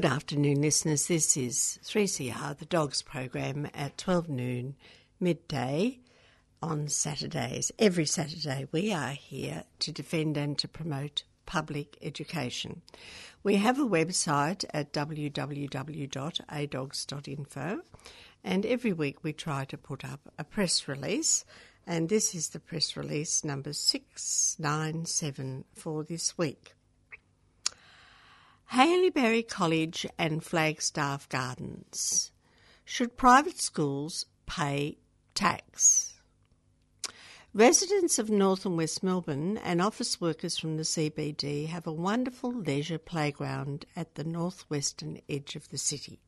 Good afternoon, listeners. This is 3CR, the Dogs program at 12 noon, midday on Saturdays. Every Saturday, we are here to defend and to promote public education. We have a website at www.adogs.info, and every week we try to put up a press release. And this is the press release number 697 for this week. Haileybury College and Flagstaff Gardens. Should private schools pay tax? Residents of North and West Melbourne and office workers from the CBD have a wonderful leisure playground at the northwestern edge of the city.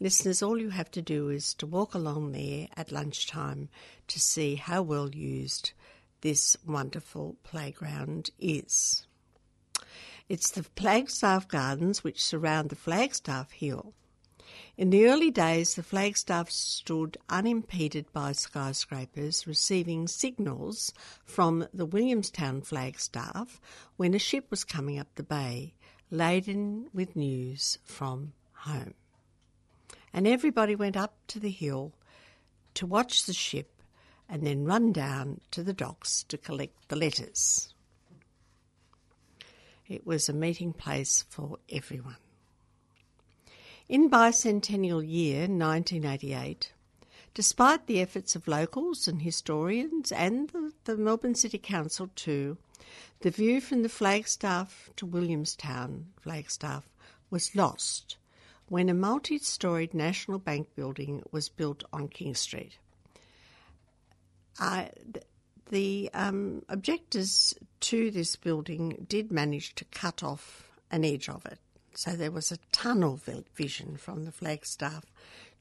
Listeners, all you have to do is to walk along there at lunchtime to see how well used this wonderful playground is. It's the Flagstaff Gardens which surround the Flagstaff Hill. In the early days, the Flagstaff stood unimpeded by skyscrapers, receiving signals from the Williamstown Flagstaff when a ship was coming up the bay, laden with news from home. And everybody went up to the hill to watch the ship and then run down to the docks to collect the letters. It was a meeting place for everyone. In bicentennial year 1988, despite the efforts of locals and historians and the, the, Melbourne City Council too, the view from the Flagstaff to Williamstown Flagstaff was lost when a multi storied National Bank building was built on King Street. Uh, the um, objectors to this building did manage to cut off an edge of it. So there was a tunnel vision from the Flagstaff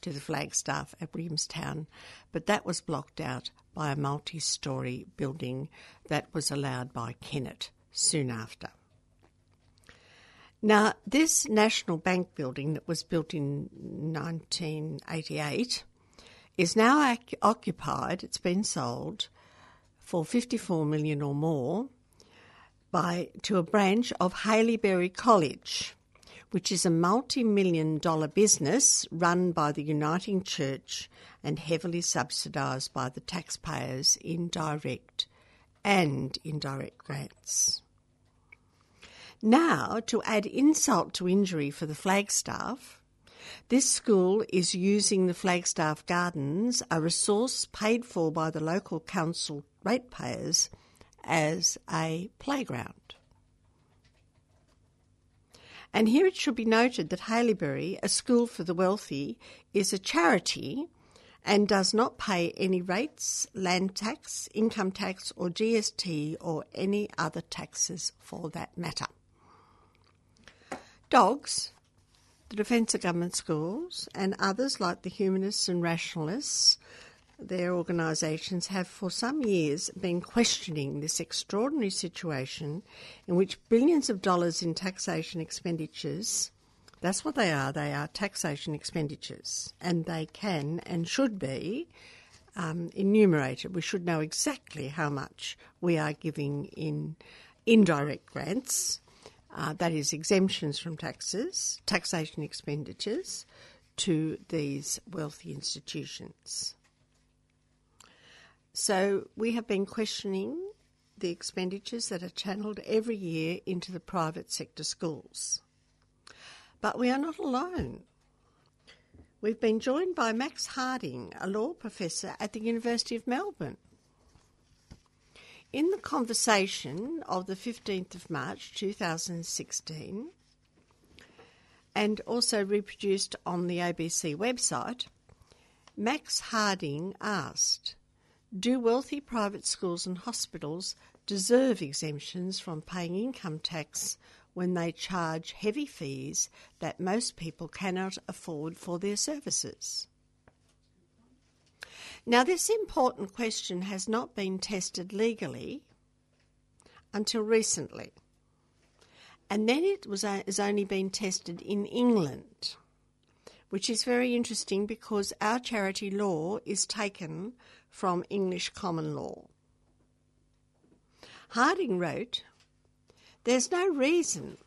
to the Flagstaff at Williamstown, but that was blocked out by a multi story building that was allowed by Kennett soon after. Now, this National Bank building that was built in 1988 is now occupied, it's been sold for 54 million or more by to a branch of Haileybury College, which is a multi-million dollar business run by the Uniting Church and heavily subsidised by the taxpayers in direct and indirect grants. Now, to add insult to injury for the Flagstaff, this school is using the Flagstaff Gardens, a resource paid for by the local council ratepayers, as a playground. And here it should be noted that Haileybury, a school for the wealthy, is a charity and does not pay any rates, land tax, income tax, or GST, or any other taxes for that matter. Dogs the Defence of Government Schools, and others like the Humanists and Rationalists, their organisations have for some years been questioning this extraordinary situation in which billions of dollars in taxation expenditures that's what they are. They are taxation expenditures, and they can and should be um, enumerated. We should know exactly how much we are giving in indirect grants uh, that is, exemptions from taxes, taxation expenditures to these wealthy institutions. So we have been questioning the expenditures that are channelled every year into the private sector schools. But we are not alone. We've been joined by Max Harding, a law professor at the University of Melbourne. In the conversation of the 15th of March 2016, and also reproduced on the ABC website, Max Harding asked Do wealthy private schools and hospitals deserve exemptions from paying income tax when they charge heavy fees that most people cannot afford for their services? Now, this important question has not been tested legally until recently. And then it was, uh, has only been tested in England, which is very interesting because our charity law is taken from English common law. Harding wrote, There's no reason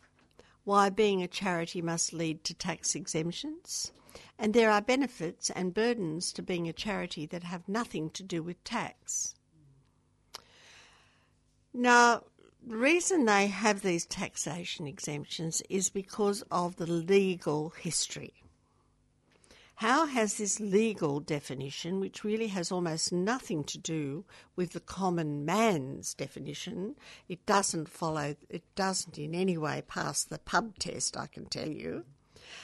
why being a charity must lead to tax exemptions. And there are benefits and burdens to being a charity that have nothing to do with tax. Now, the reason they have these taxation exemptions is because of the legal history. How has this legal definition, which really has almost nothing to do with the common man's definition, it doesn't follow, it doesn't in any way pass the pub test, I can tell you.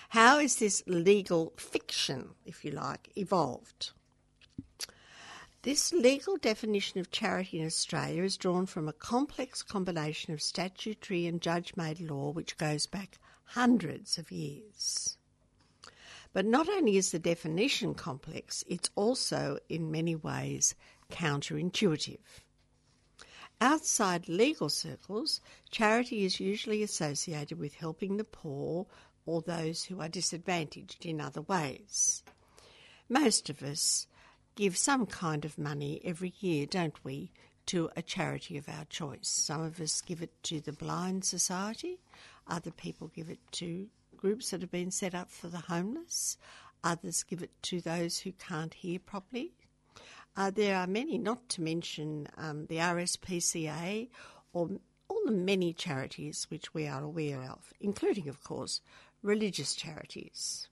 How is this legal fiction, if you like, evolved? This legal definition of charity in Australia is drawn from a complex combination of statutory and judge made law which goes back hundreds of years. But not only is the definition complex, it's also in many ways counterintuitive. Outside legal circles, charity is usually associated with helping the poor or those who are disadvantaged in other ways. Most of us give some kind of money every year, don't we, to a charity of our choice. Some of us give it to the Blind Society, other people give it to groups that have been set up for the homeless. Others give it to those who can't hear properly. Uh, there are many, not to mention um, the RSPCA or all the many charities which we are aware of, including, of course, religious charities.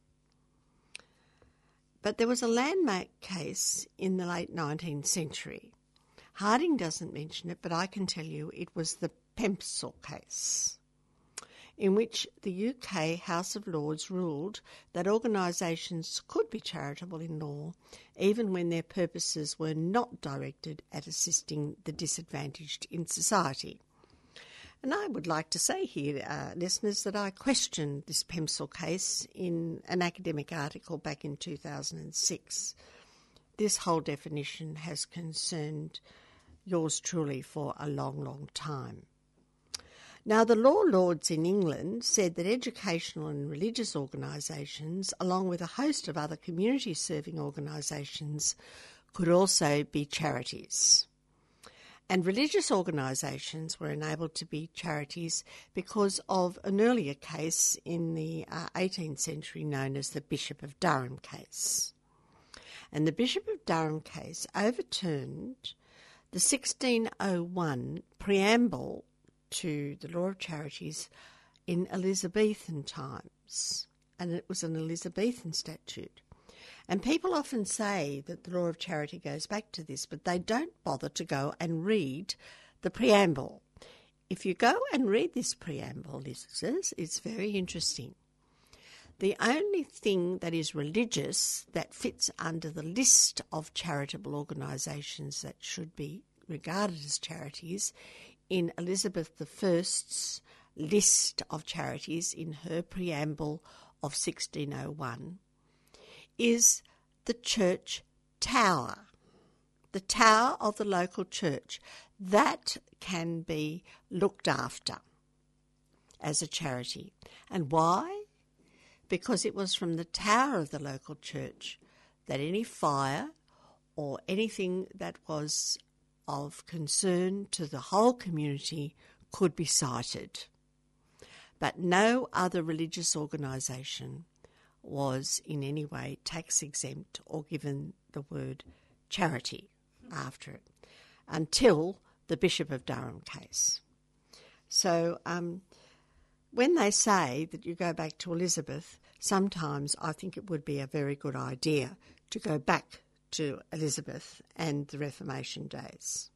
But there was a landmark case in the late 19th century. Harding doesn't mention it, but I can tell you it was the Pemsel case in which the UK House of Lords ruled that organisations could be charitable in law even when their purposes were not directed at assisting the disadvantaged in society. And I would like to say here, uh, listeners, that I questioned this Pemsel case in an academic article back in 2006. This whole definition has concerned yours truly for a long, long time. Now, the Law Lords in England said that educational and religious organisations, along with a host of other community serving organisations, could also be charities. And religious organisations were enabled to be charities because of an earlier case in the uh, 18th century known as the Bishop of Durham case. And the Bishop of Durham case overturned the 1601 preamble to the law of charities in Elizabethan times, and it was an Elizabethan statute. And people often say that the law of charity goes back to this, but they don't bother to go and read the preamble. If you go and read this preamble, listeners, it's very interesting. The only thing that is religious that fits under the list of charitable organisations that should be regarded as charities in Elizabeth I's list of charities in her preamble of 1601 is the church tower, the tower of the local church. That can be looked after as a charity. And why? Because it was from the tower of the local church that any fire or anything that was of concern to the whole community could be sighted. But no other religious organisation was in any way tax exempt or given the word charity after it until the Bishop of Durham case. So um, when they say that you go back to Elizabeth, sometimes I think it would be a very good idea to go back to Elizabeth and the Reformation days.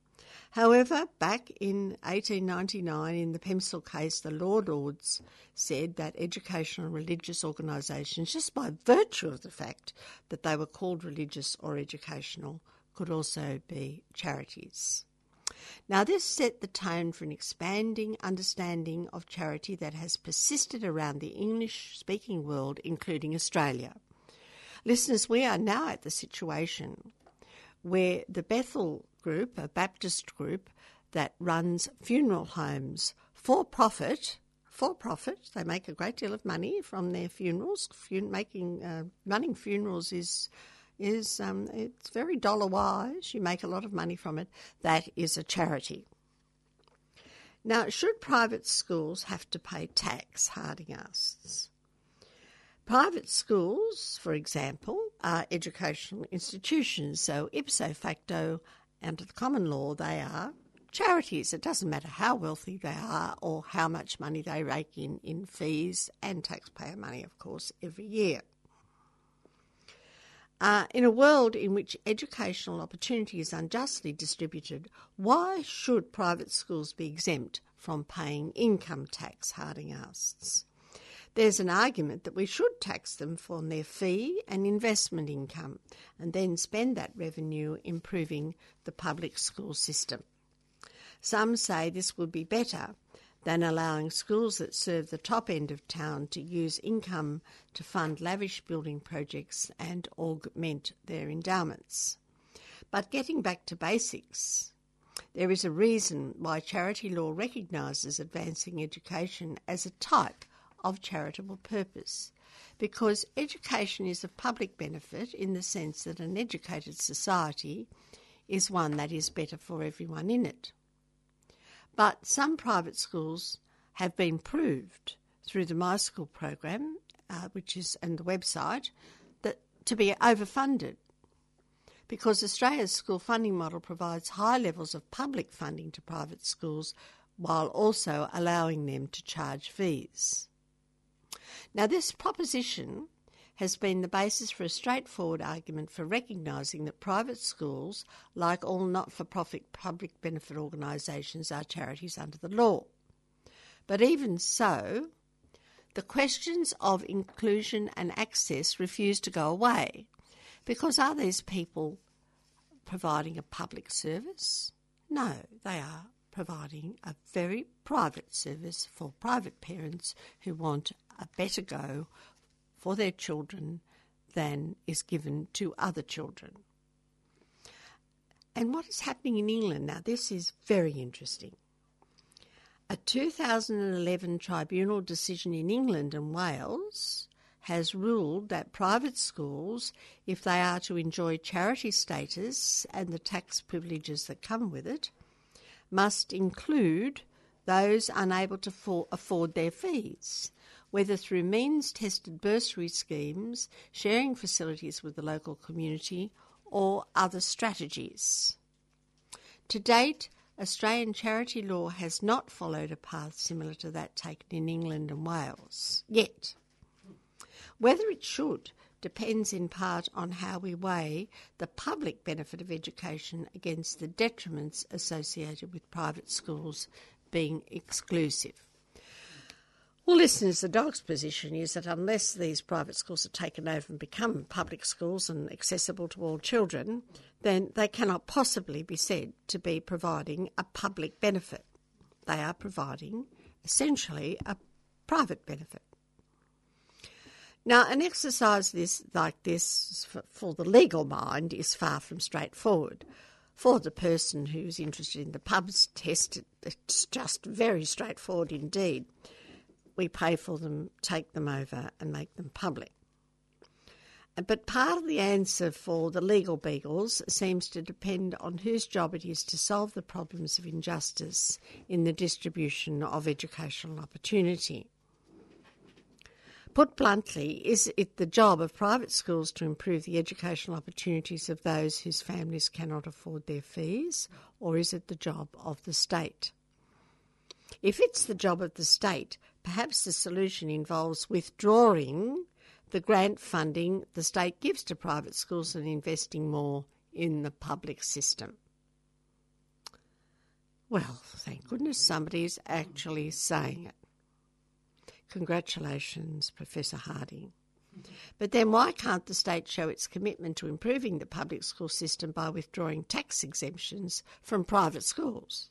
However, back in 1899, in the Plimsoll case, the Law Lords said that educational and religious organisations, just by virtue of the fact that they were called religious or educational, could also be charities. Now, this set the tone for an expanding understanding of charity that has persisted around the English speaking world, including Australia. Listeners, we are now at the situation where the Bethel group, a Baptist group that runs funeral homes for profit. For profit, they make a great deal of money from their funerals. Fun- making uh, running funerals is is um, it's very dollar wise. You make a lot of money from it. That is a charity. Now, should private schools have to pay tax? Harding asks. Private schools, for example, are educational institutions, so ipso facto under the common law, they are charities. It doesn't matter how wealthy they are or how much money they rake in in fees and taxpayer money, of course, every year. Uh, in a world in which educational opportunity is unjustly distributed, why should private schools be exempt from paying income tax? Harding asks. There's an argument that we should tax them for their fee and investment income and then spend that revenue improving the public school system. Some say this would be better than allowing schools that serve the top end of town to use income to fund lavish building projects and augment their endowments. But getting back to basics, there is a reason why charity law recognises advancing education as a type of charitable purpose because education is of public benefit in the sense that an educated society is one that is better for everyone in it. But some private schools have been proved through the My School program, uh, which is and the website, that to be overfunded because Australia's school funding model provides high levels of public funding to private schools while also allowing them to charge fees. Now, this proposition has been the basis for a straightforward argument for recognising that private schools, like all not for profit public benefit organisations, are charities under the law. But even so, the questions of inclusion and access refuse to go away because are these people providing a public service? No, they are providing a very private service for private parents who want a better go for their children than is given to other children. And what is happening in England now? This is very interesting. A 2011 tribunal decision in England and Wales has ruled that private schools, if they are to enjoy charity status and the tax privileges that come with it, must include those unable to for- afford their fees whether through means tested bursary schemes, sharing facilities with the local community, or other strategies. To date, Australian charity law has not followed a path similar to that taken in England and Wales, yet. Whether it should depends in part on how we weigh the public benefit of education against the detriments associated with private schools being exclusive. Well, listeners, the dog's position is that unless these private schools are taken over and become public schools and accessible to all children, then they cannot possibly be said to be providing a public benefit. They are providing essentially a private benefit. Now, an exercise this, like this for, the legal mind is far from straightforward. For the person who's interested in the pubs test, it's just very straightforward indeed we pay for them, take them over, and make them public. Uh, but part of the answer for the legal beagles seems to depend on whose job it is to solve the problems of injustice in the distribution of educational opportunity. Put bluntly, is it the job of private schools to improve the educational opportunities of those whose families cannot afford their fees, or is it the job of the state? If it's the job of the state, perhaps the solution involves withdrawing the grant funding the state gives to private schools and investing more in the public system. Well, thank goodness somebody is actually saying it. Congratulations, Professor Harding. But then why can't the state show its commitment to improving the public school system by withdrawing tax exemptions from private schools?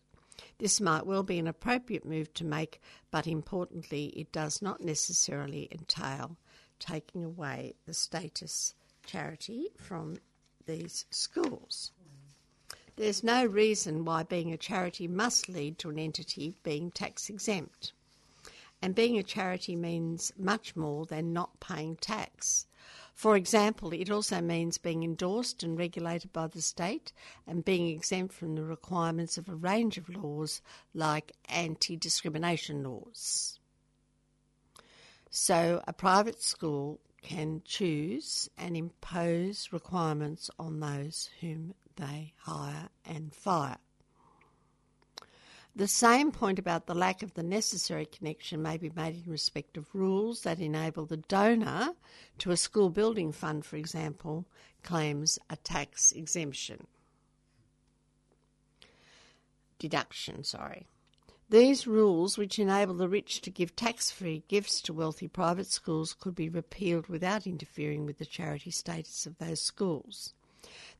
This might well be an appropriate move to make, but importantly, it does not necessarily entail taking away the status charity from these schools. There's no reason why being a charity must lead to an entity being tax exempt. And being a charity means much more than not paying tax. For example, it also means being endorsed and regulated by the state and being exempt from the requirements of a range of laws like anti discrimination laws. So, a private school can choose and impose requirements on those whom they hire and fire. The same point about the lack of the necessary connection may be made in respect of rules that enable the donor to a school building fund, for example, claims a tax exemption. Deduction, sorry. These rules, which enable the rich to give tax free gifts to wealthy private schools, could be repealed without interfering with the charity status of those schools.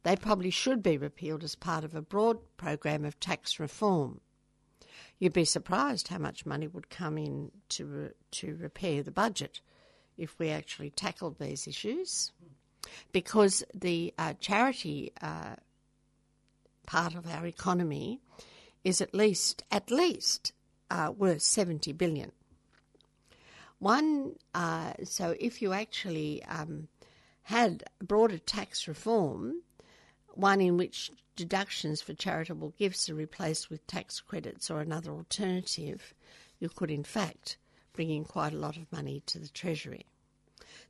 They probably should be repealed as part of a broad program of tax reform. You'd be surprised how much money would come in to to repair the budget if we actually tackled these issues, because the uh, charity uh, part of our economy is at least at least uh, worth seventy billion. One, uh, so if you actually um, had broader tax reform, one in which deductions for charitable gifts are replaced with tax credits or another alternative, you could in fact bring in quite a lot of money to the Treasury.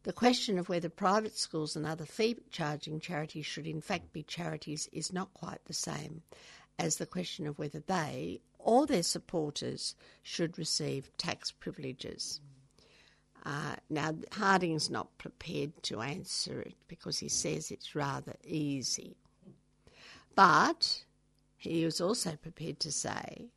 The question of whether private schools and other fee charging charities should in fact be charities is not quite the same as the question of whether they or their supporters should receive tax privileges. Uh, now, Harding's not prepared to answer it because he says it's rather easy. But he was also prepared to say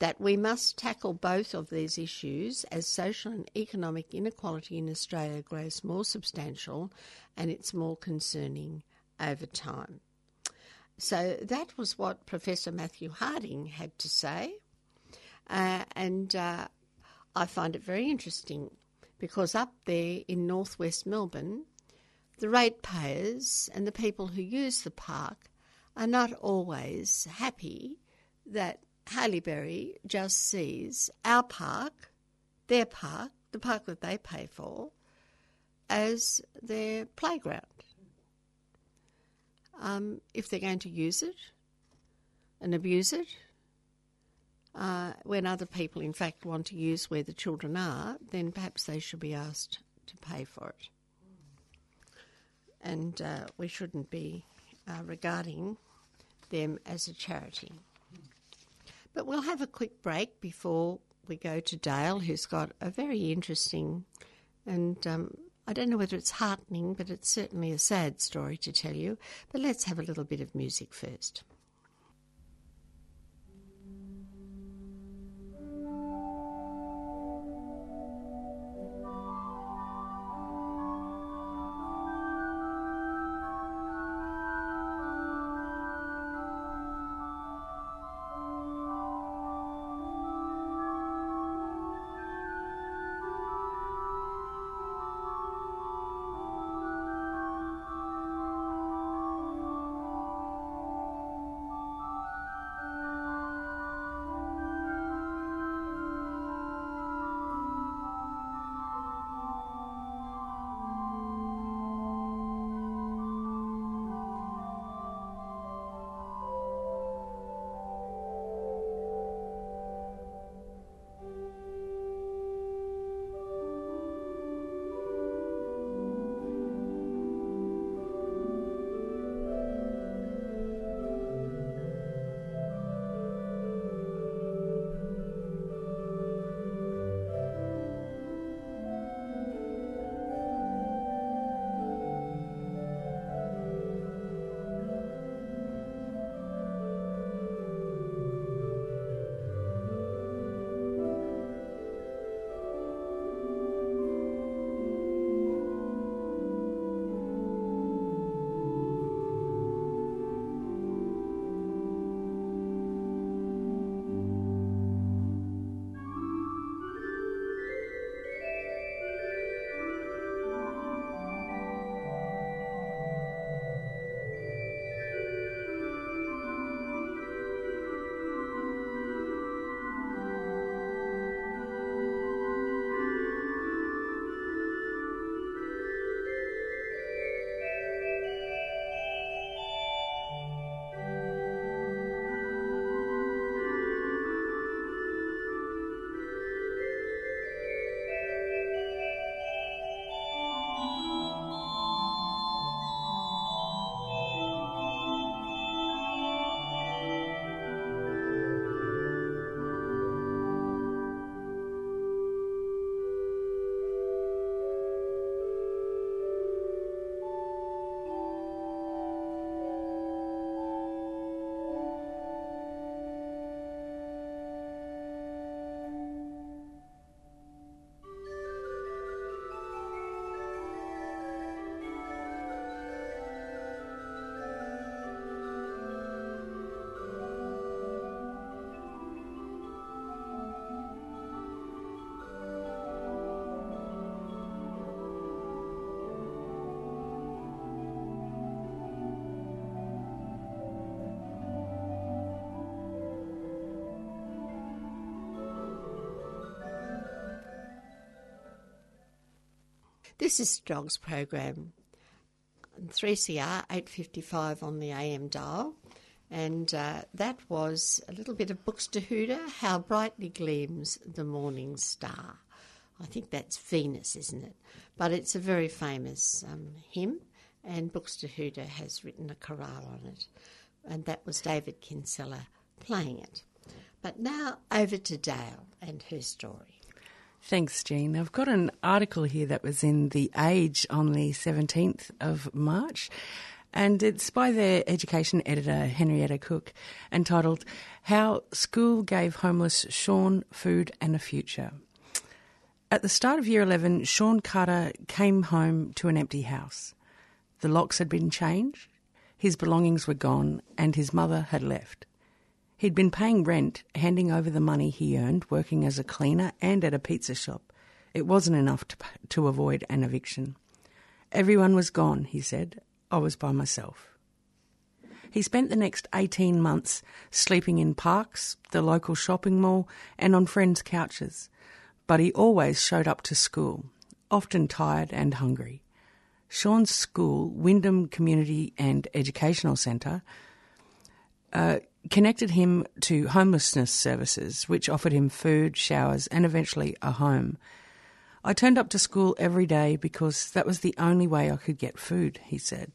that we must tackle both of these issues as social and economic inequality in Australia grows more substantial and it's more concerning over time. So that was what Professor Matthew Harding had to say, uh, and uh, I find it very interesting because up there in northwest Melbourne, the ratepayers and the people who use the park are not always happy that Haileybury just sees our park, their park, the park that they pay for, as their playground. Um, if they're going to use it and abuse it, uh, when other people, in fact, want to use where the children are, then perhaps they should be asked to pay for it. And uh, we shouldn't be uh, regarding them as a charity. But we'll have a quick break before we go to Dale, who's got a very interesting and um, I don't know whether it's heartening, but it's certainly a sad story to tell you. But let's have a little bit of music first. This is Dogs program, 3CR 855 on the AM dial. And uh, that was a little bit of Buxtehude, How Brightly Gleams the Morning Star. I think that's Venus, isn't it? But it's a very famous um, hymn, and Buxtehude has written a chorale on it. And that was David Kinsella playing it. But now over to Dale and her story. Thanks, Jean. I've got an article here that was in The Age on the 17th of March, and it's by their education editor, Henrietta Cook, entitled How School Gave Homeless Sean Food and a Future. At the start of year 11, Sean Carter came home to an empty house. The locks had been changed, his belongings were gone, and his mother had left. He'd been paying rent, handing over the money he earned working as a cleaner and at a pizza shop. It wasn't enough to, to avoid an eviction. Everyone was gone, he said. I was by myself. He spent the next 18 months sleeping in parks, the local shopping mall, and on friends' couches. But he always showed up to school, often tired and hungry. Sean's school, Wyndham Community and Educational Centre, uh, connected him to homelessness services, which offered him food, showers, and eventually a home. I turned up to school every day because that was the only way I could get food, he said.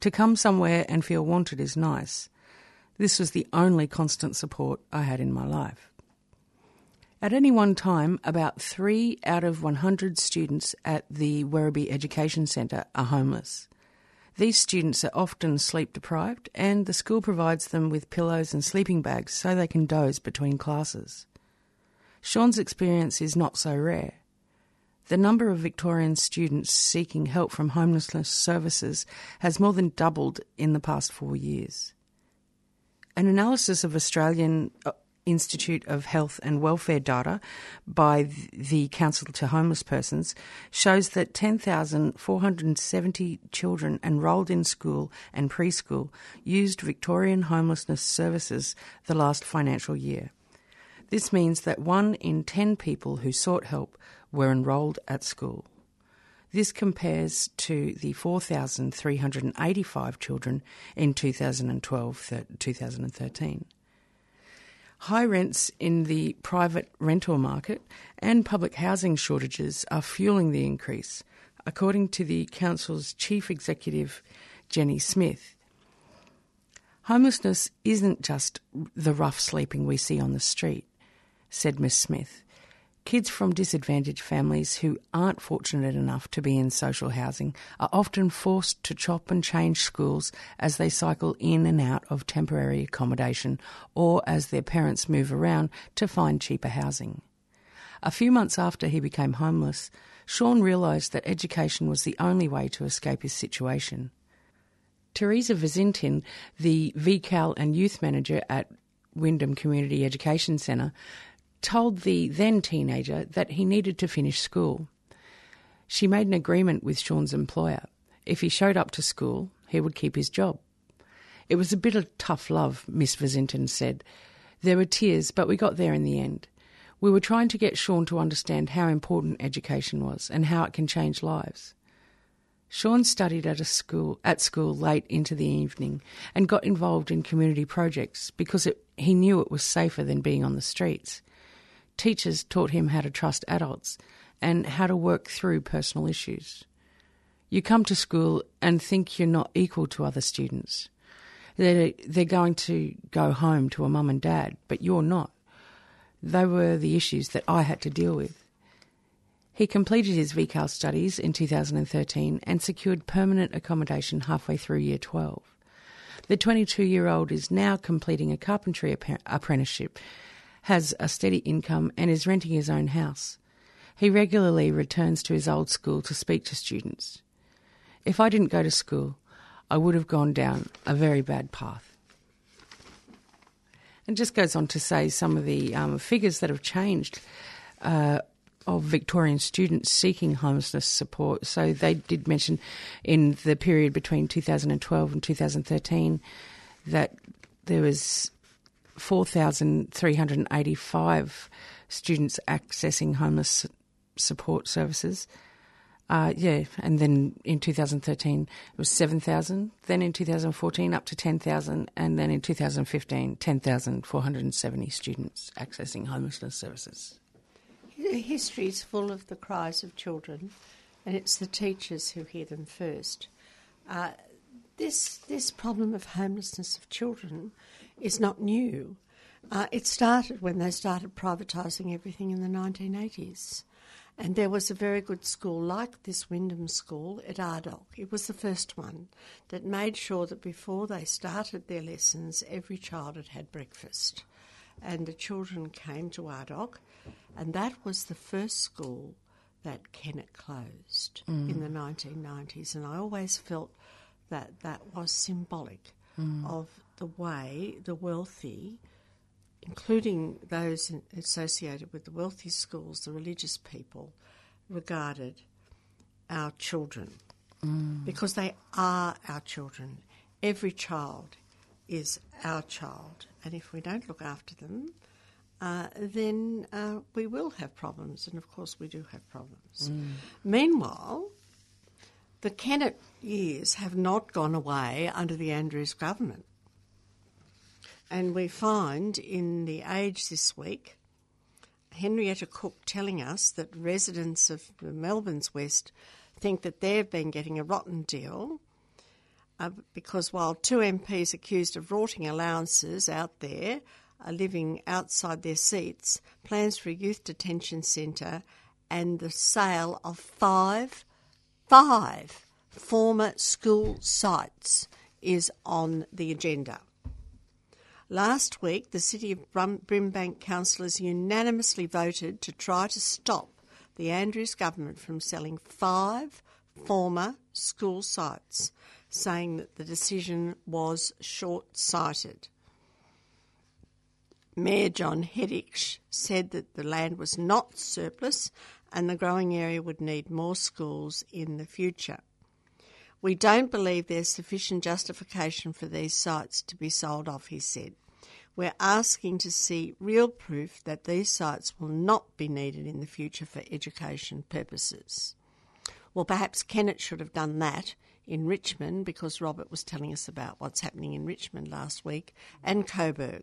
To come somewhere and feel wanted is nice. This was the only constant support I had in my life. At any one time, about three out of 100 students at the Werribee Education Centre are homeless. These students are often sleep deprived, and the school provides them with pillows and sleeping bags so they can doze between classes. Sean's experience is not so rare. The number of Victorian students seeking help from homelessness services has more than doubled in the past four years. An analysis of Australian uh, Institute of Health and Welfare data by the Council to Homeless Persons shows that 10,470 children enrolled in school and preschool used Victorian homelessness services the last financial year. This means that one in 10 people who sought help were enrolled at school. This compares to the 4,385 children in 2012 2013 high rents in the private rental market and public housing shortages are fueling the increase, according to the Council's Chief Executive, Jenny Smith. Homelessness isn't just the rough sleeping we see on the street, said Miss Smith. Kids from disadvantaged families who aren't fortunate enough to be in social housing are often forced to chop and change schools as they cycle in and out of temporary accommodation or as their parents move around to find cheaper housing. A few months after he became homeless, Sean realised that education was the only way to escape his situation. Teresa Vizintin, the VCAL and youth manager at Wyndham Community Education Centre, told the then teenager that he needed to finish school. She made an agreement with Sean's employer. If he showed up to school, he would keep his job. It was a bit of tough love, Miss Vizinton said. There were tears, but we got there in the end. We were trying to get Sean to understand how important education was and how it can change lives. Sean studied at a school at school late into the evening and got involved in community projects because it, he knew it was safer than being on the streets. Teachers taught him how to trust adults and how to work through personal issues. You come to school and think you're not equal to other students. They're, they're going to go home to a mum and dad, but you're not. They were the issues that I had to deal with. He completed his VCAL studies in 2013 and secured permanent accommodation halfway through year 12. The 22 year old is now completing a carpentry apprenticeship has a steady income, and is renting his own house. He regularly returns to his old school to speak to students. If I didn't go to school, I would have gone down a very bad path. And just goes on to say some of the um, figures that have changed uh, of Victorian students seeking homelessness support. So they did mention in the period between 2012 and 2013 that there was 4,385 students accessing homeless support services. Uh, yeah, and then in 2013 it was 7,000. Then in 2014 up to 10,000, and then in 2015 10,470 students accessing homelessness services. History is full of the cries of children, and it's the teachers who hear them first. Uh, this this problem of homelessness of children is not new. Uh, it started when they started privatising everything in the 1980s. And there was a very good school like this Wyndham School at Ardoch. It was the first one that made sure that before they started their lessons, every child had had breakfast. And the children came to Ardoch, and that was the first school that Kennett closed mm. in the 1990s. And I always felt that that was symbolic mm. of the way the wealthy including those associated with the wealthy schools, the religious people, regarded our children mm. because they are our children. Every child is our child, and if we don't look after them, uh, then uh, we will have problems, and of course, we do have problems. Mm. Meanwhile, the Kennett years have not gone away under the Andrews government. And we find in The Age this week Henrietta Cook telling us that residents of Melbourne's West think that they've been getting a rotten deal uh, because while two MPs accused of rorting allowances out there are living outside their seats, plans for a youth detention centre and the sale of five, five former school sites is on the agenda. Last week, the City of Brimbank councillors unanimously voted to try to stop the Andrews government from selling five former school sites, saying that the decision was short sighted. Mayor John Hedditch said that the land was not surplus and the growing area would need more schools in the future. We don't believe there's sufficient justification for these sites to be sold off, he said. We're asking to see real proof that these sites will not be needed in the future for education purposes. Well, perhaps Kennett should have done that in Richmond because Robert was telling us about what's happening in Richmond last week and Coburg.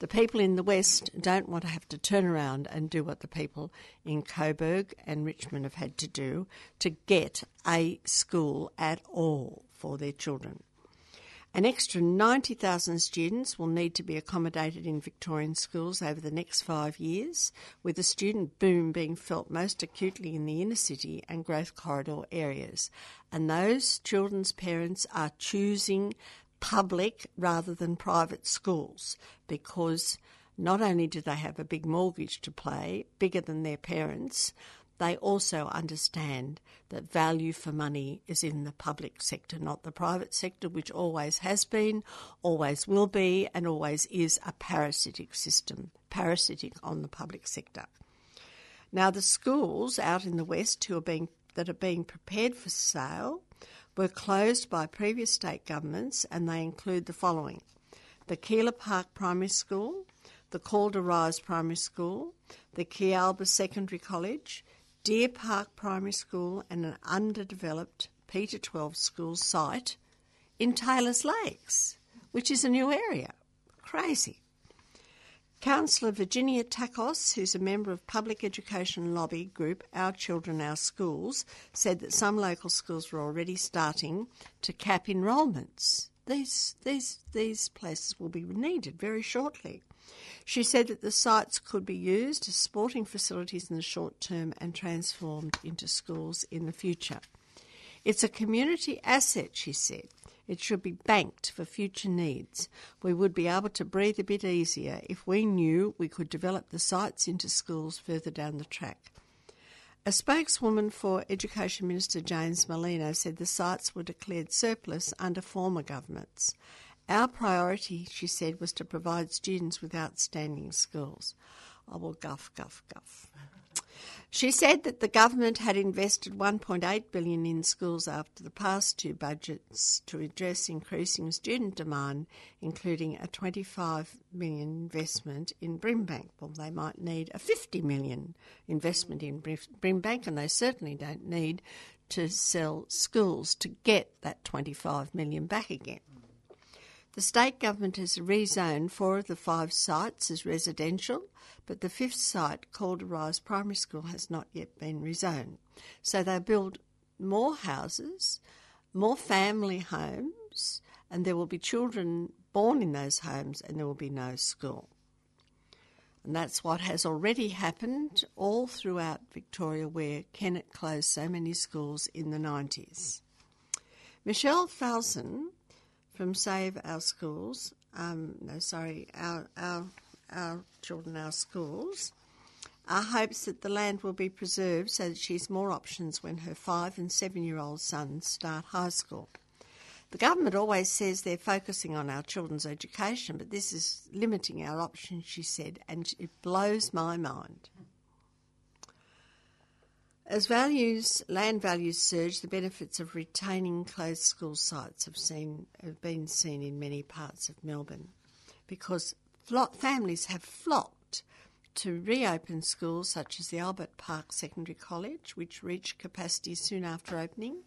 The people in the West don't want to have to turn around and do what the people in Coburg and Richmond have had to do to get a school at all for their children. An extra 90,000 students will need to be accommodated in Victorian schools over the next five years, with the student boom being felt most acutely in the inner city and growth corridor areas. And those children's parents are choosing public rather than private schools because not only do they have a big mortgage to pay, bigger than their parents, they also understand that value for money is in the public sector, not the private sector, which always has been, always will be, and always is a parasitic system, parasitic on the public sector. Now, the schools out in the West who are being, that are being prepared for sale were closed by previous state governments, and they include the following the Keilor Park Primary School, the Calder Rise Primary School, the Kealba Secondary College, Deer Park Primary School and an underdeveloped Peter 12 school site in Taylors Lakes, which is a new area. Crazy. Councillor Virginia Tachos, who's a member of public education lobby group Our Children, Our Schools, said that some local schools were already starting to cap enrolments. These, these, these places will be needed very shortly. She said that the sites could be used as sporting facilities in the short term and transformed into schools in the future. It's a community asset, she said. It should be banked for future needs. We would be able to breathe a bit easier if we knew we could develop the sites into schools further down the track. A spokeswoman for Education Minister James Merlino said the sites were declared surplus under former governments. Our priority, she said, was to provide students with outstanding schools. I will guff, guff, guff. She said that the government had invested 1.8 billion in schools after the past two budgets to address increasing student demand, including a 25 million investment in Brimbank. Well, they might need a 50 million investment in Brimbank, and they certainly don't need to sell schools to get that 25 million back again. The state government has rezoned four of the five sites as residential, but the fifth site, Calder Primary School, has not yet been rezoned. So they build more houses, more family homes, and there will be children born in those homes and there will be no school. And that's what has already happened all throughout Victoria, where Kennett closed so many schools in the 90s. Michelle Falson from Save Our Schools, um, no, sorry, our, our, our children, our schools, Our hopes that the land will be preserved so that she has more options when her five and seven year old sons start high school. The government always says they're focusing on our children's education, but this is limiting our options, she said, and it blows my mind. As values, land values surge, the benefits of retaining closed school sites have, seen, have been seen in many parts of Melbourne because families have flocked to reopen schools such as the Albert Park Secondary College, which reached capacity soon after opening,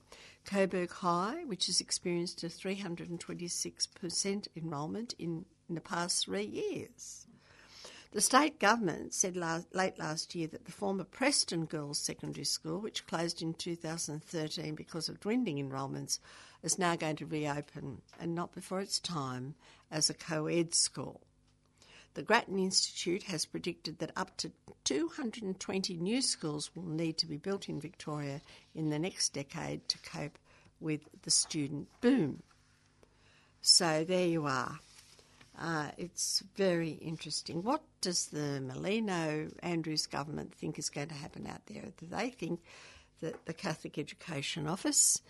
Coburg High, which has experienced a 326% enrolment in, in the past three years. The state government said last, late last year that the former Preston Girls Secondary School, which closed in 2013 because of dwindling enrolments, is now going to reopen and not before its time as a co ed school. The Grattan Institute has predicted that up to 220 new schools will need to be built in Victoria in the next decade to cope with the student boom. So there you are. Uh, it's very interesting. What does the Merlino Andrews government think is going to happen out there? Do they think that the Catholic Education Office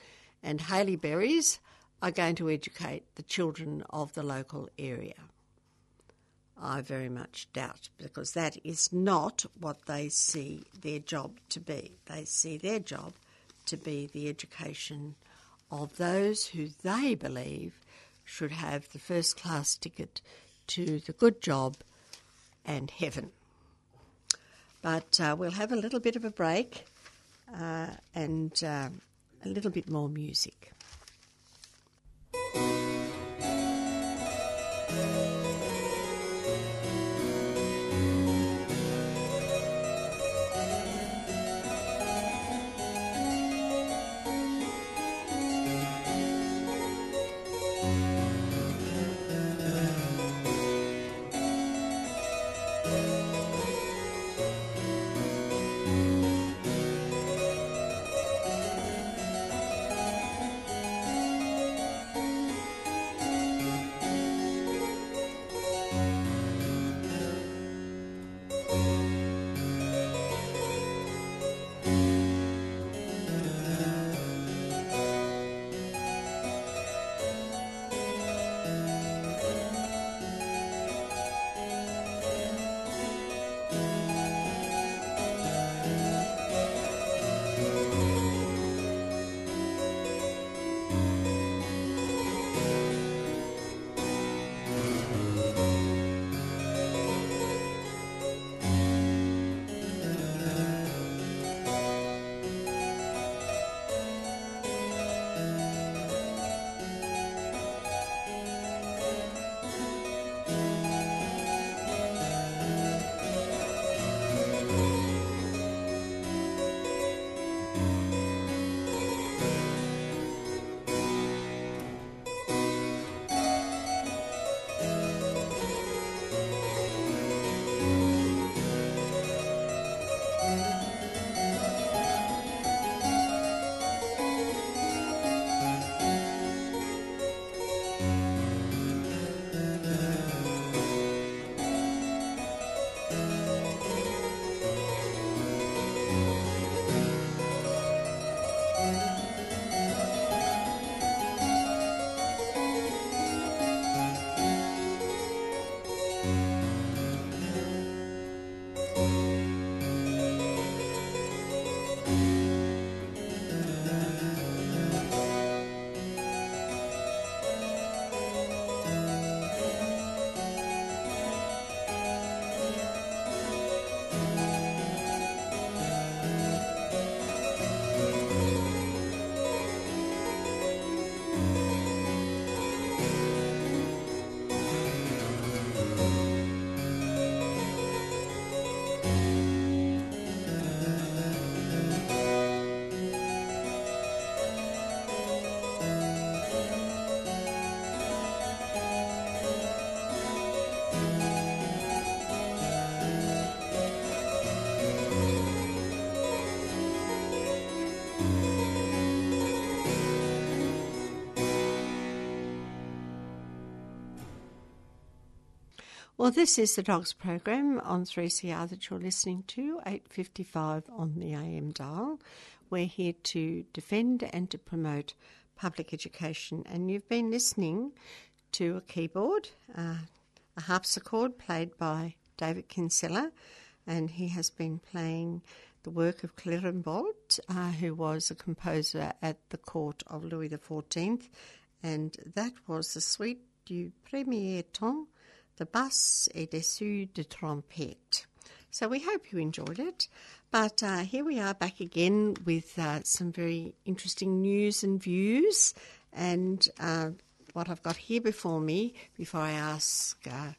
and Haileyburys are going to educate the children of the local area? I very much doubt because that is not what they see their job to be. They see their job to be the education of those who they believe should have the first class ticket to the good job and heaven. But uh, we'll have a little bit of a break uh, and uh, a little bit more music. Well, this is the Dogs program on 3CR that you're listening to, 8:55 on the AM dial. We're here to defend and to promote public education, and you've been listening to a keyboard, uh, a harpsichord played by David Kinsella, and he has been playing the work of Clérambault, uh, who was a composer at the court of Louis XIV, and that was the suite du premier ton the basse et dessus de trompette. So we hope you enjoyed it. But uh, here we are back again with uh, some very interesting news and views. And uh, what I've got here before me, before I ask uh,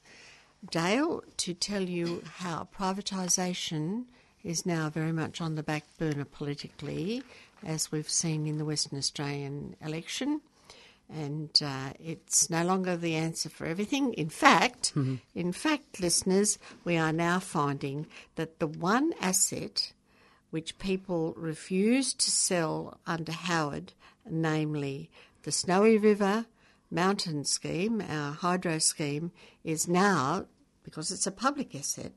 Dale to tell you how privatisation is now very much on the back burner politically, as we've seen in the Western Australian election and uh, it's no longer the answer for everything. In fact, mm-hmm. in fact, listeners, we are now finding that the one asset which people refused to sell under Howard, namely the Snowy River Mountain Scheme, our hydro scheme, is now, because it's a public asset,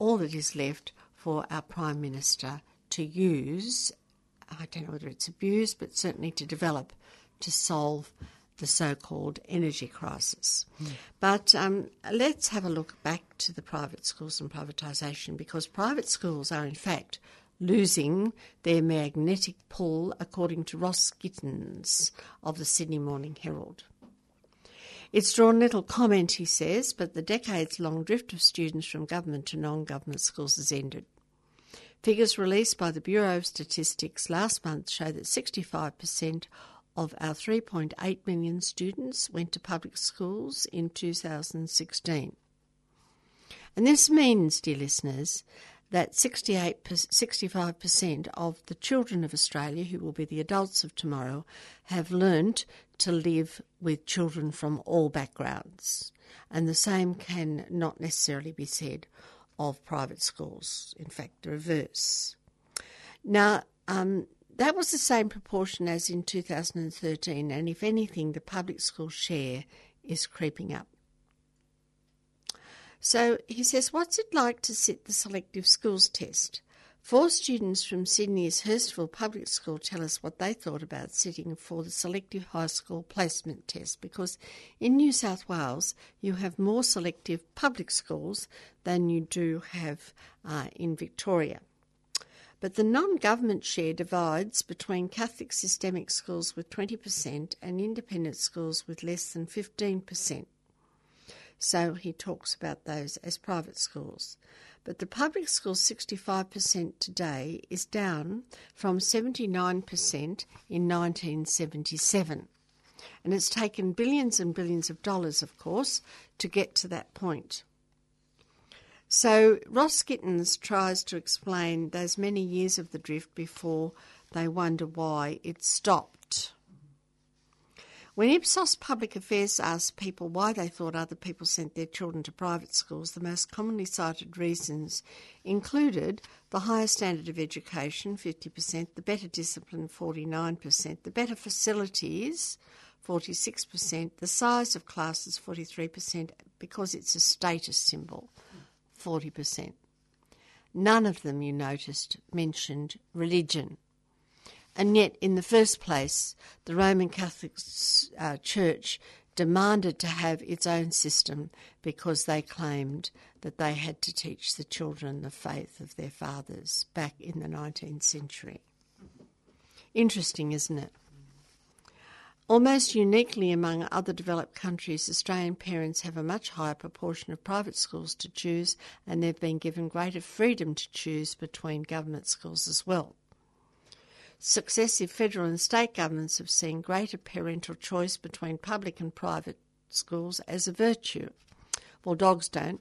all that is left for our Prime Minister to use. I don't know whether it's abused, but certainly to develop to solve the so called energy crisis. Mm. But um, let's have a look back to the private schools and privatisation because private schools are, in fact, losing their magnetic pull, according to Ross Gittins of the Sydney Morning Herald. It's drawn little comment, he says, but the decades long drift of students from government to non government schools has ended. Figures released by the Bureau of Statistics last month show that 65% of our 3.8 million students went to public schools in 2016. And this means, dear listeners, that 68, 65% of the children of Australia, who will be the adults of tomorrow, have learnt to live with children from all backgrounds. And the same can not necessarily be said of private schools, in fact, the reverse. Now, um, that was the same proportion as in 2013, and if anything, the public school share is creeping up. So he says, What's it like to sit the selective schools test? Four students from Sydney's Hurstville Public School tell us what they thought about sitting for the selective high school placement test because in New South Wales you have more selective public schools than you do have uh, in Victoria. But the non government share divides between Catholic systemic schools with 20% and independent schools with less than 15%. So he talks about those as private schools. But the public schools 65% today is down from 79% in 1977. And it's taken billions and billions of dollars, of course, to get to that point. So Ross Gittins tries to explain those many years of the drift before they wonder why it stopped. When Ipsos Public Affairs asked people why they thought other people sent their children to private schools, the most commonly cited reasons included the higher standard of education, 50%, the better discipline, 49%, the better facilities, 46%, the size of classes, 43%, because it's a status symbol, 40%. None of them, you noticed, mentioned religion. And yet, in the first place, the Roman Catholic uh, Church demanded to have its own system because they claimed that they had to teach the children the faith of their fathers back in the 19th century. Interesting, isn't it? Almost uniquely among other developed countries, Australian parents have a much higher proportion of private schools to choose, and they've been given greater freedom to choose between government schools as well. Successive federal and state governments have seen greater parental choice between public and private schools as a virtue. Well, dogs don't.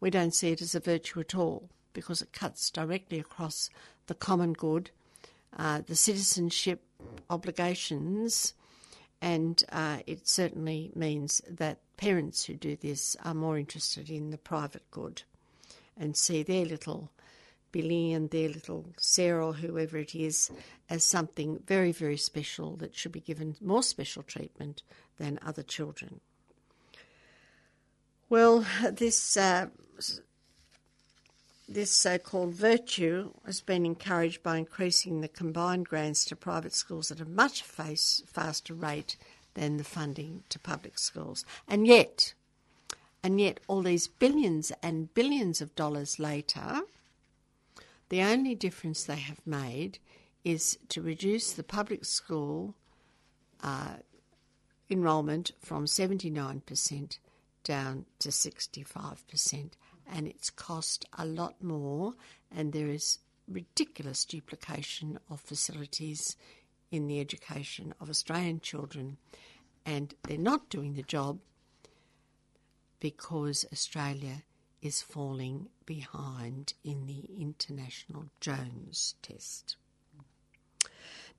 We don't see it as a virtue at all because it cuts directly across the common good, uh, the citizenship obligations and uh, it certainly means that parents who do this are more interested in the private good and see their little Billy and their little Sarah or whoever it is as something very, very special that should be given more special treatment than other children. Well, this uh, this so-called virtue has been encouraged by increasing the combined grants to private schools at a much face, faster rate than the funding to public schools, and yet, and yet, all these billions and billions of dollars later, the only difference they have made is to reduce the public school uh, enrolment from 79% down to 65%. And it's cost a lot more, and there is ridiculous duplication of facilities in the education of Australian children. And they're not doing the job because Australia is falling behind in the International Jones test.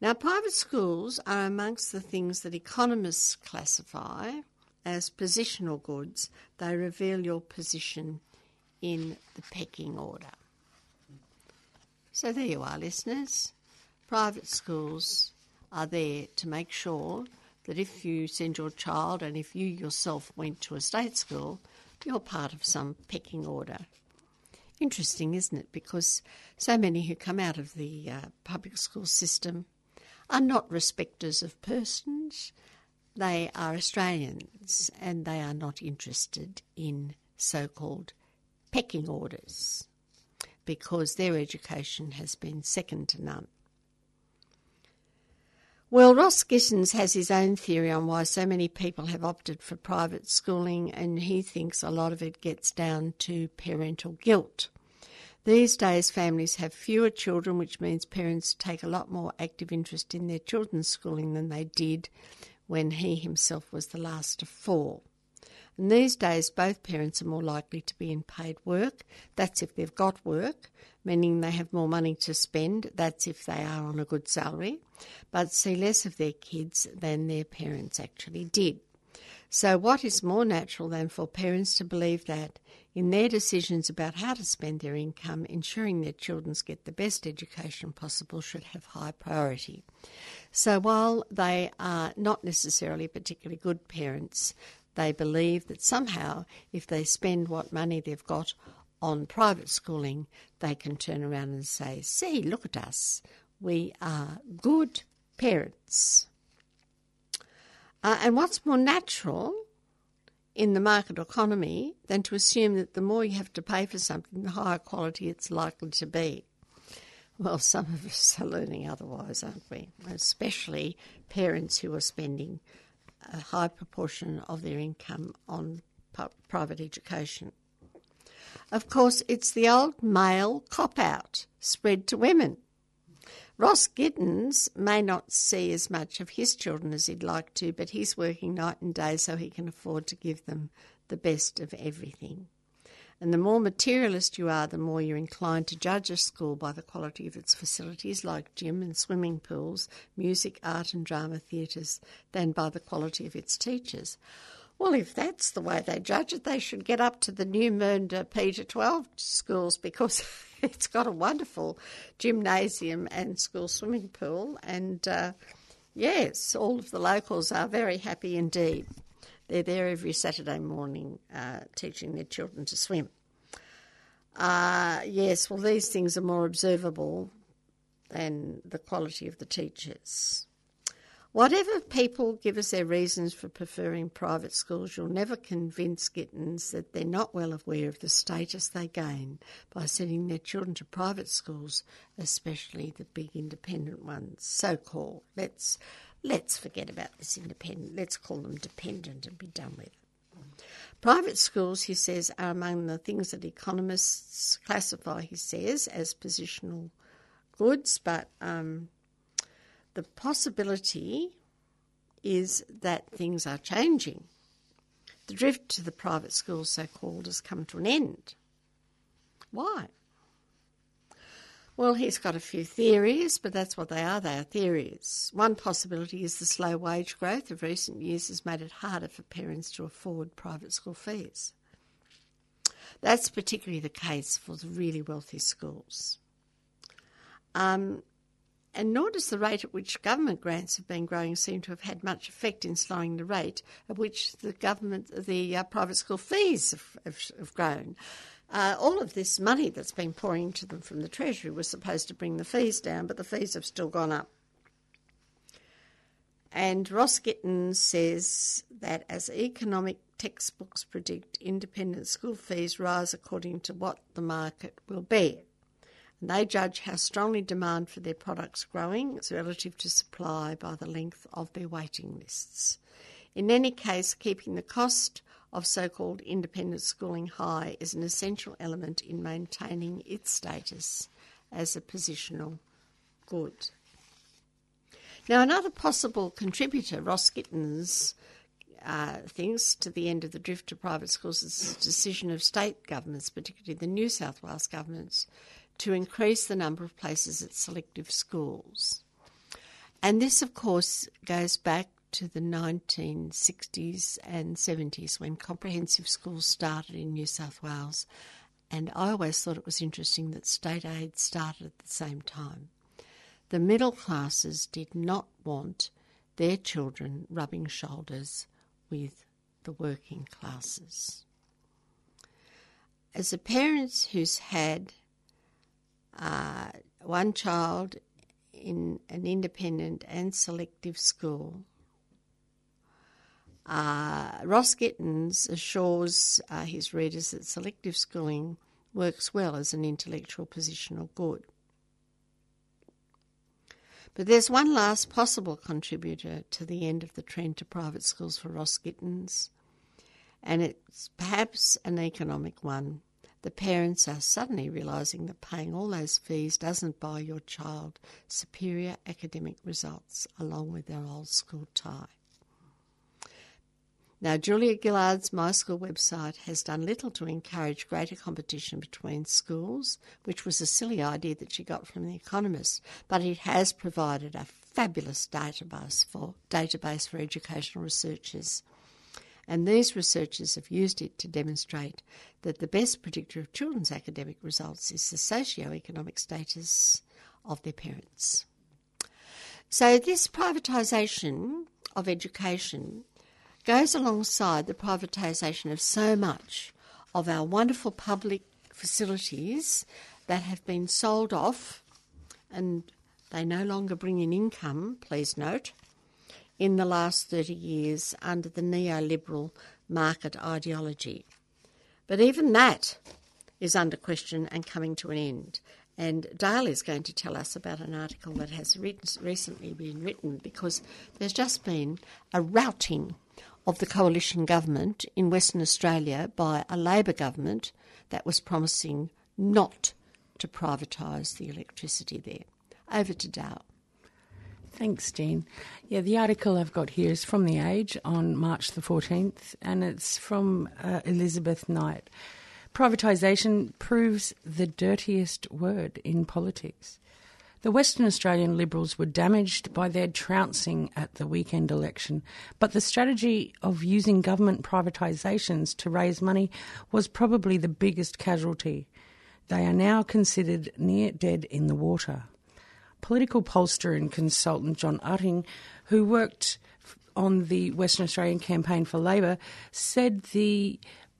Now, private schools are amongst the things that economists classify as positional goods. They reveal your position in the pecking order. So, there you are, listeners. Private schools are there to make sure that if you send your child and if you yourself went to a state school, you're part of some pecking order. Interesting, isn't it? Because so many who come out of the uh, public school system are not respecters of persons. They are Australians and they are not interested in so called pecking orders because their education has been second to none. Well, Ross Gittins has his own theory on why so many people have opted for private schooling, and he thinks a lot of it gets down to parental guilt. These days, families have fewer children, which means parents take a lot more active interest in their children's schooling than they did when he himself was the last of four. And these days, both parents are more likely to be in paid work. That's if they've got work, meaning they have more money to spend. That's if they are on a good salary, but see less of their kids than their parents actually did. So, what is more natural than for parents to believe that in their decisions about how to spend their income, ensuring their children get the best education possible should have high priority? So, while they are not necessarily particularly good parents, they believe that somehow, if they spend what money they've got on private schooling, they can turn around and say, See, look at us. We are good parents. Uh, and what's more natural in the market economy than to assume that the more you have to pay for something, the higher quality it's likely to be? Well, some of us are learning otherwise, aren't we? Especially parents who are spending a high proportion of their income on private education. Of course, it's the old male cop out spread to women. Ross Gittins may not see as much of his children as he'd like to, but he's working night and day so he can afford to give them the best of everything. And the more materialist you are, the more you're inclined to judge a school by the quality of its facilities, like gym and swimming pools, music, art, and drama theatres, than by the quality of its teachers. Well, if that's the way they judge it, they should get up to the New Mernda Peter 12 schools because it's got a wonderful gymnasium and school swimming pool. And uh, yes, all of the locals are very happy indeed. They're there every Saturday morning uh, teaching their children to swim. Uh, yes, well, these things are more observable than the quality of the teachers. Whatever people give us their reasons for preferring private schools, you'll never convince Gittins that they're not well aware of the status they gain by sending their children to private schools, especially the big independent ones, so called. Let's Let's forget about this independent. Let's call them dependent and be done with it. Private schools, he says, are among the things that economists classify, he says, as positional goods, but um, the possibility is that things are changing. The drift to the private schools, so called, has come to an end. Why? Well, he's got a few theories, but that's what they are. They are theories. One possibility is the slow wage growth of recent years has made it harder for parents to afford private school fees. That's particularly the case for the really wealthy schools. Um, and nor does the rate at which government grants have been growing seem to have had much effect in slowing the rate at which the government, the uh, private school fees have, have, have grown. Uh, all of this money that's been pouring into them from the Treasury was supposed to bring the fees down, but the fees have still gone up. And Ross Gittins says that as economic textbooks predict, independent school fees rise according to what the market will bear. And they judge how strongly demand for their products growing is relative to supply by the length of their waiting lists. In any case, keeping the cost of so called independent schooling high is an essential element in maintaining its status as a positional good. Now, another possible contributor, Ross Gittins, uh, thinks to the end of the drift to private schools is the decision of state governments, particularly the New South Wales governments, to increase the number of places at selective schools. And this, of course, goes back to the 1960s and 70s when comprehensive schools started in New South Wales. And I always thought it was interesting that state aid started at the same time. The middle classes did not want their children rubbing shoulders with the working classes. As a parent who's had uh, one child in an independent and selective school, uh, Ross Gittins assures uh, his readers that selective schooling works well as an intellectual positional good. But there's one last possible contributor to the end of the trend to private schools for Ross Gittins, and it's perhaps an economic one. The parents are suddenly realising that paying all those fees doesn't buy your child superior academic results along with their old school tie. Now, Julia Gillard's My School website has done little to encourage greater competition between schools, which was a silly idea that she got from The Economist, but it has provided a fabulous database for, database for educational researchers. And these researchers have used it to demonstrate that the best predictor of children's academic results is the socio-economic status of their parents. So, this privatisation of education goes alongside the privatisation of so much of our wonderful public facilities that have been sold off and they no longer bring in income, please note, in the last 30 years under the neoliberal market ideology. But even that is under question and coming to an end. And Dale is going to tell us about an article that has recently been written because there's just been a routing of the coalition government in Western Australia by a Labor government that was promising not to privatise the electricity there. Over to Dale. Thanks, Jean. Yeah, the article I've got here is from The Age on March the 14th, and it's from uh, Elizabeth Knight. Privatisation proves the dirtiest word in politics. The Western Australian Liberals were damaged by their trouncing at the weekend election, but the strategy of using government privatisations to raise money was probably the biggest casualty. They are now considered near dead in the water. Political pollster and consultant John Utting, who worked on the Western Australian campaign for Labor, said the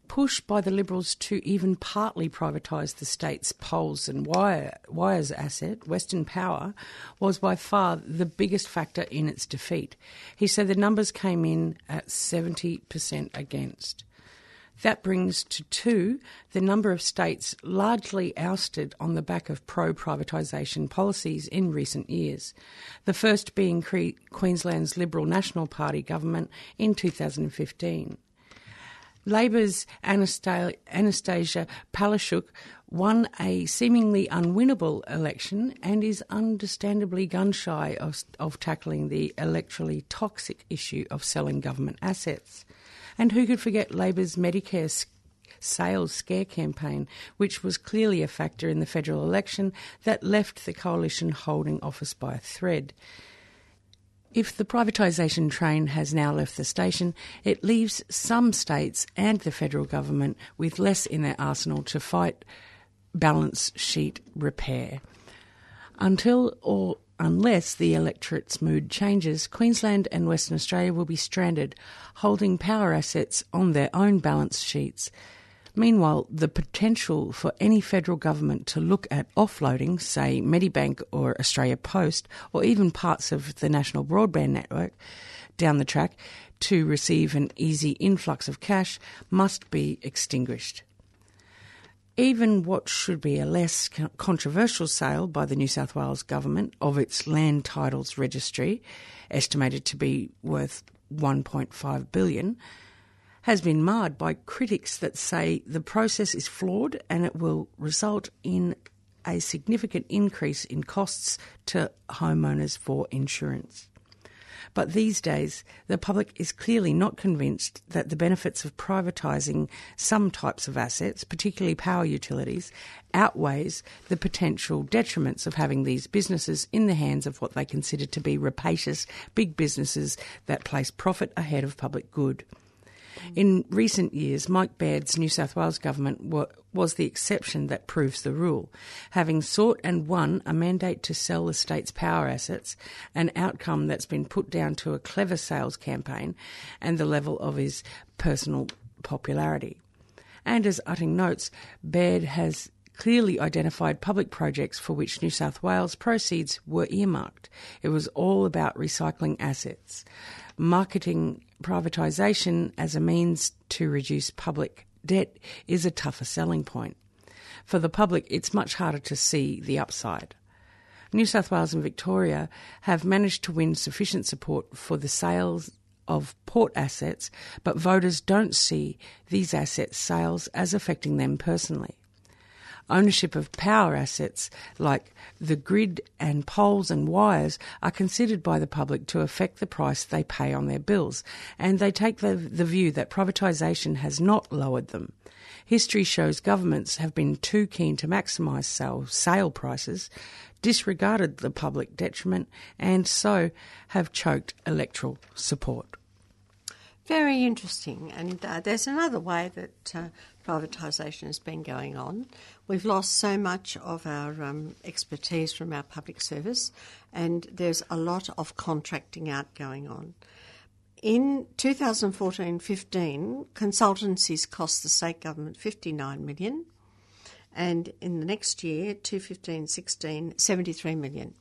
push by the Liberals to even partly privatise the state's poles and wire, wires asset, Western Power, was by far the biggest factor in its defeat. He said the numbers came in at 70% against. That brings to two the number of states largely ousted on the back of pro privatisation policies in recent years. The first being Queensland's Liberal National Party government in 2015. Labor's Anastasia Palaszczuk won a seemingly unwinnable election and is understandably gun shy of, of tackling the electorally toxic issue of selling government assets. And who could forget Labor's Medicare sales scare campaign, which was clearly a factor in the federal election that left the coalition holding office by a thread. If the privatisation train has now left the station, it leaves some states and the federal government with less in their arsenal to fight balance sheet repair. Until or unless the electorate's mood changes, Queensland and Western Australia will be stranded, holding power assets on their own balance sheets. Meanwhile, the potential for any federal government to look at offloading, say Medibank or Australia Post, or even parts of the national broadband network down the track to receive an easy influx of cash must be extinguished. Even what should be a less controversial sale by the New South Wales government of its land titles registry, estimated to be worth 1.5 billion, has been marred by critics that say the process is flawed and it will result in a significant increase in costs to homeowners for insurance. But these days, the public is clearly not convinced that the benefits of privatising some types of assets, particularly power utilities, outweighs the potential detriments of having these businesses in the hands of what they consider to be rapacious big businesses that place profit ahead of public good. In recent years, Mike Baird's New South Wales government was the exception that proves the rule, having sought and won a mandate to sell the state's power assets, an outcome that's been put down to a clever sales campaign and the level of his personal popularity. And as Utting notes, Baird has clearly identified public projects for which New South Wales proceeds were earmarked. It was all about recycling assets, marketing privatisation as a means to reduce public debt is a tougher selling point. For the public, it's much harder to see the upside. New South Wales and Victoria have managed to win sufficient support for the sales of port assets, but voters don't see these asset sales as affecting them personally ownership of power assets like the grid and poles and wires are considered by the public to affect the price they pay on their bills, and they take the, the view that privatisation has not lowered them. History shows governments have been too keen to maximise sale, sale prices, disregarded the public detriment, and so have choked electoral support. Very interesting. And uh, there's another way that uh, privatisation has been going on. We've lost so much of our um, expertise from our public service, and there's a lot of contracting out going on. In 2014 15, consultancies cost the state government 59 million, and in the next year, 2015 16, 73 million.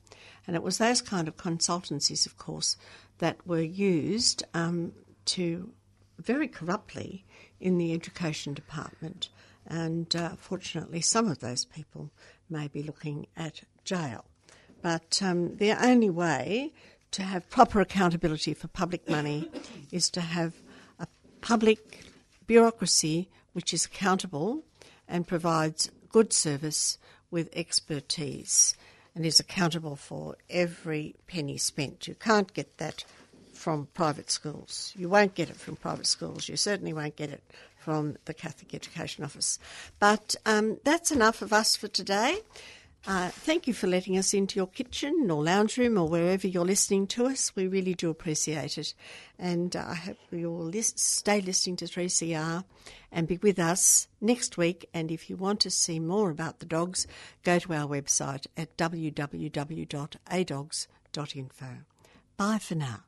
And it was those kind of consultancies, of course, that were used um, to very corruptly in the education department and uh, fortunately, some of those people may be looking at jail. But um, the only way to have proper accountability for public money is to have a public bureaucracy which is accountable and provides good service with expertise and is accountable for every penny spent. You can't get that from private schools. You won't get it from private schools. You certainly won't get it from the Catholic Education Office. But um, that's enough of us for today. Uh, thank you for letting us into your kitchen or lounge room or wherever you're listening to us. We really do appreciate it. And uh, I hope you'll list, stay listening to 3CR and be with us next week. And if you want to see more about the dogs, go to our website at www.adogs.info. Bye for now.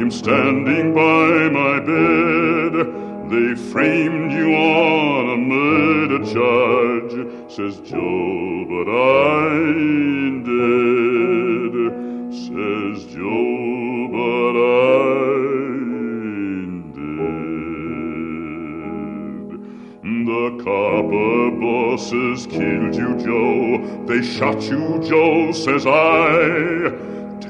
am standing by my bed. They framed you on a murder charge, says Joe, but I ain't dead, says Joe, but I The copper bosses killed you, Joe. They shot you, Joe, says I.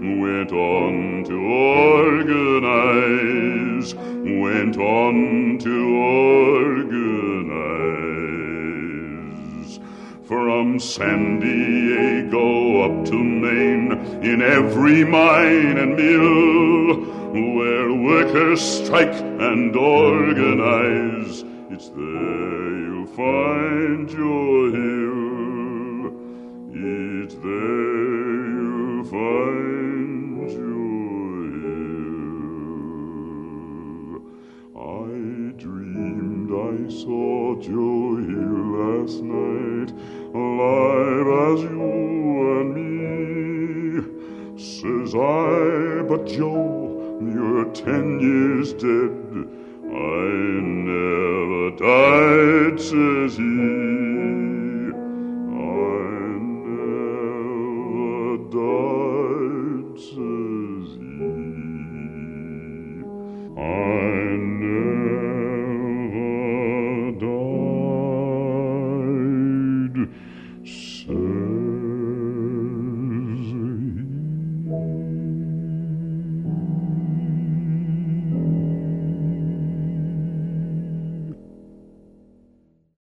went on to organize, went on to organize. From San Diego up to Maine, in every mine and mill, where workers strike and organize, it's there you'll find your Joe Hill last night, alive as you and me. Says I, but Joe,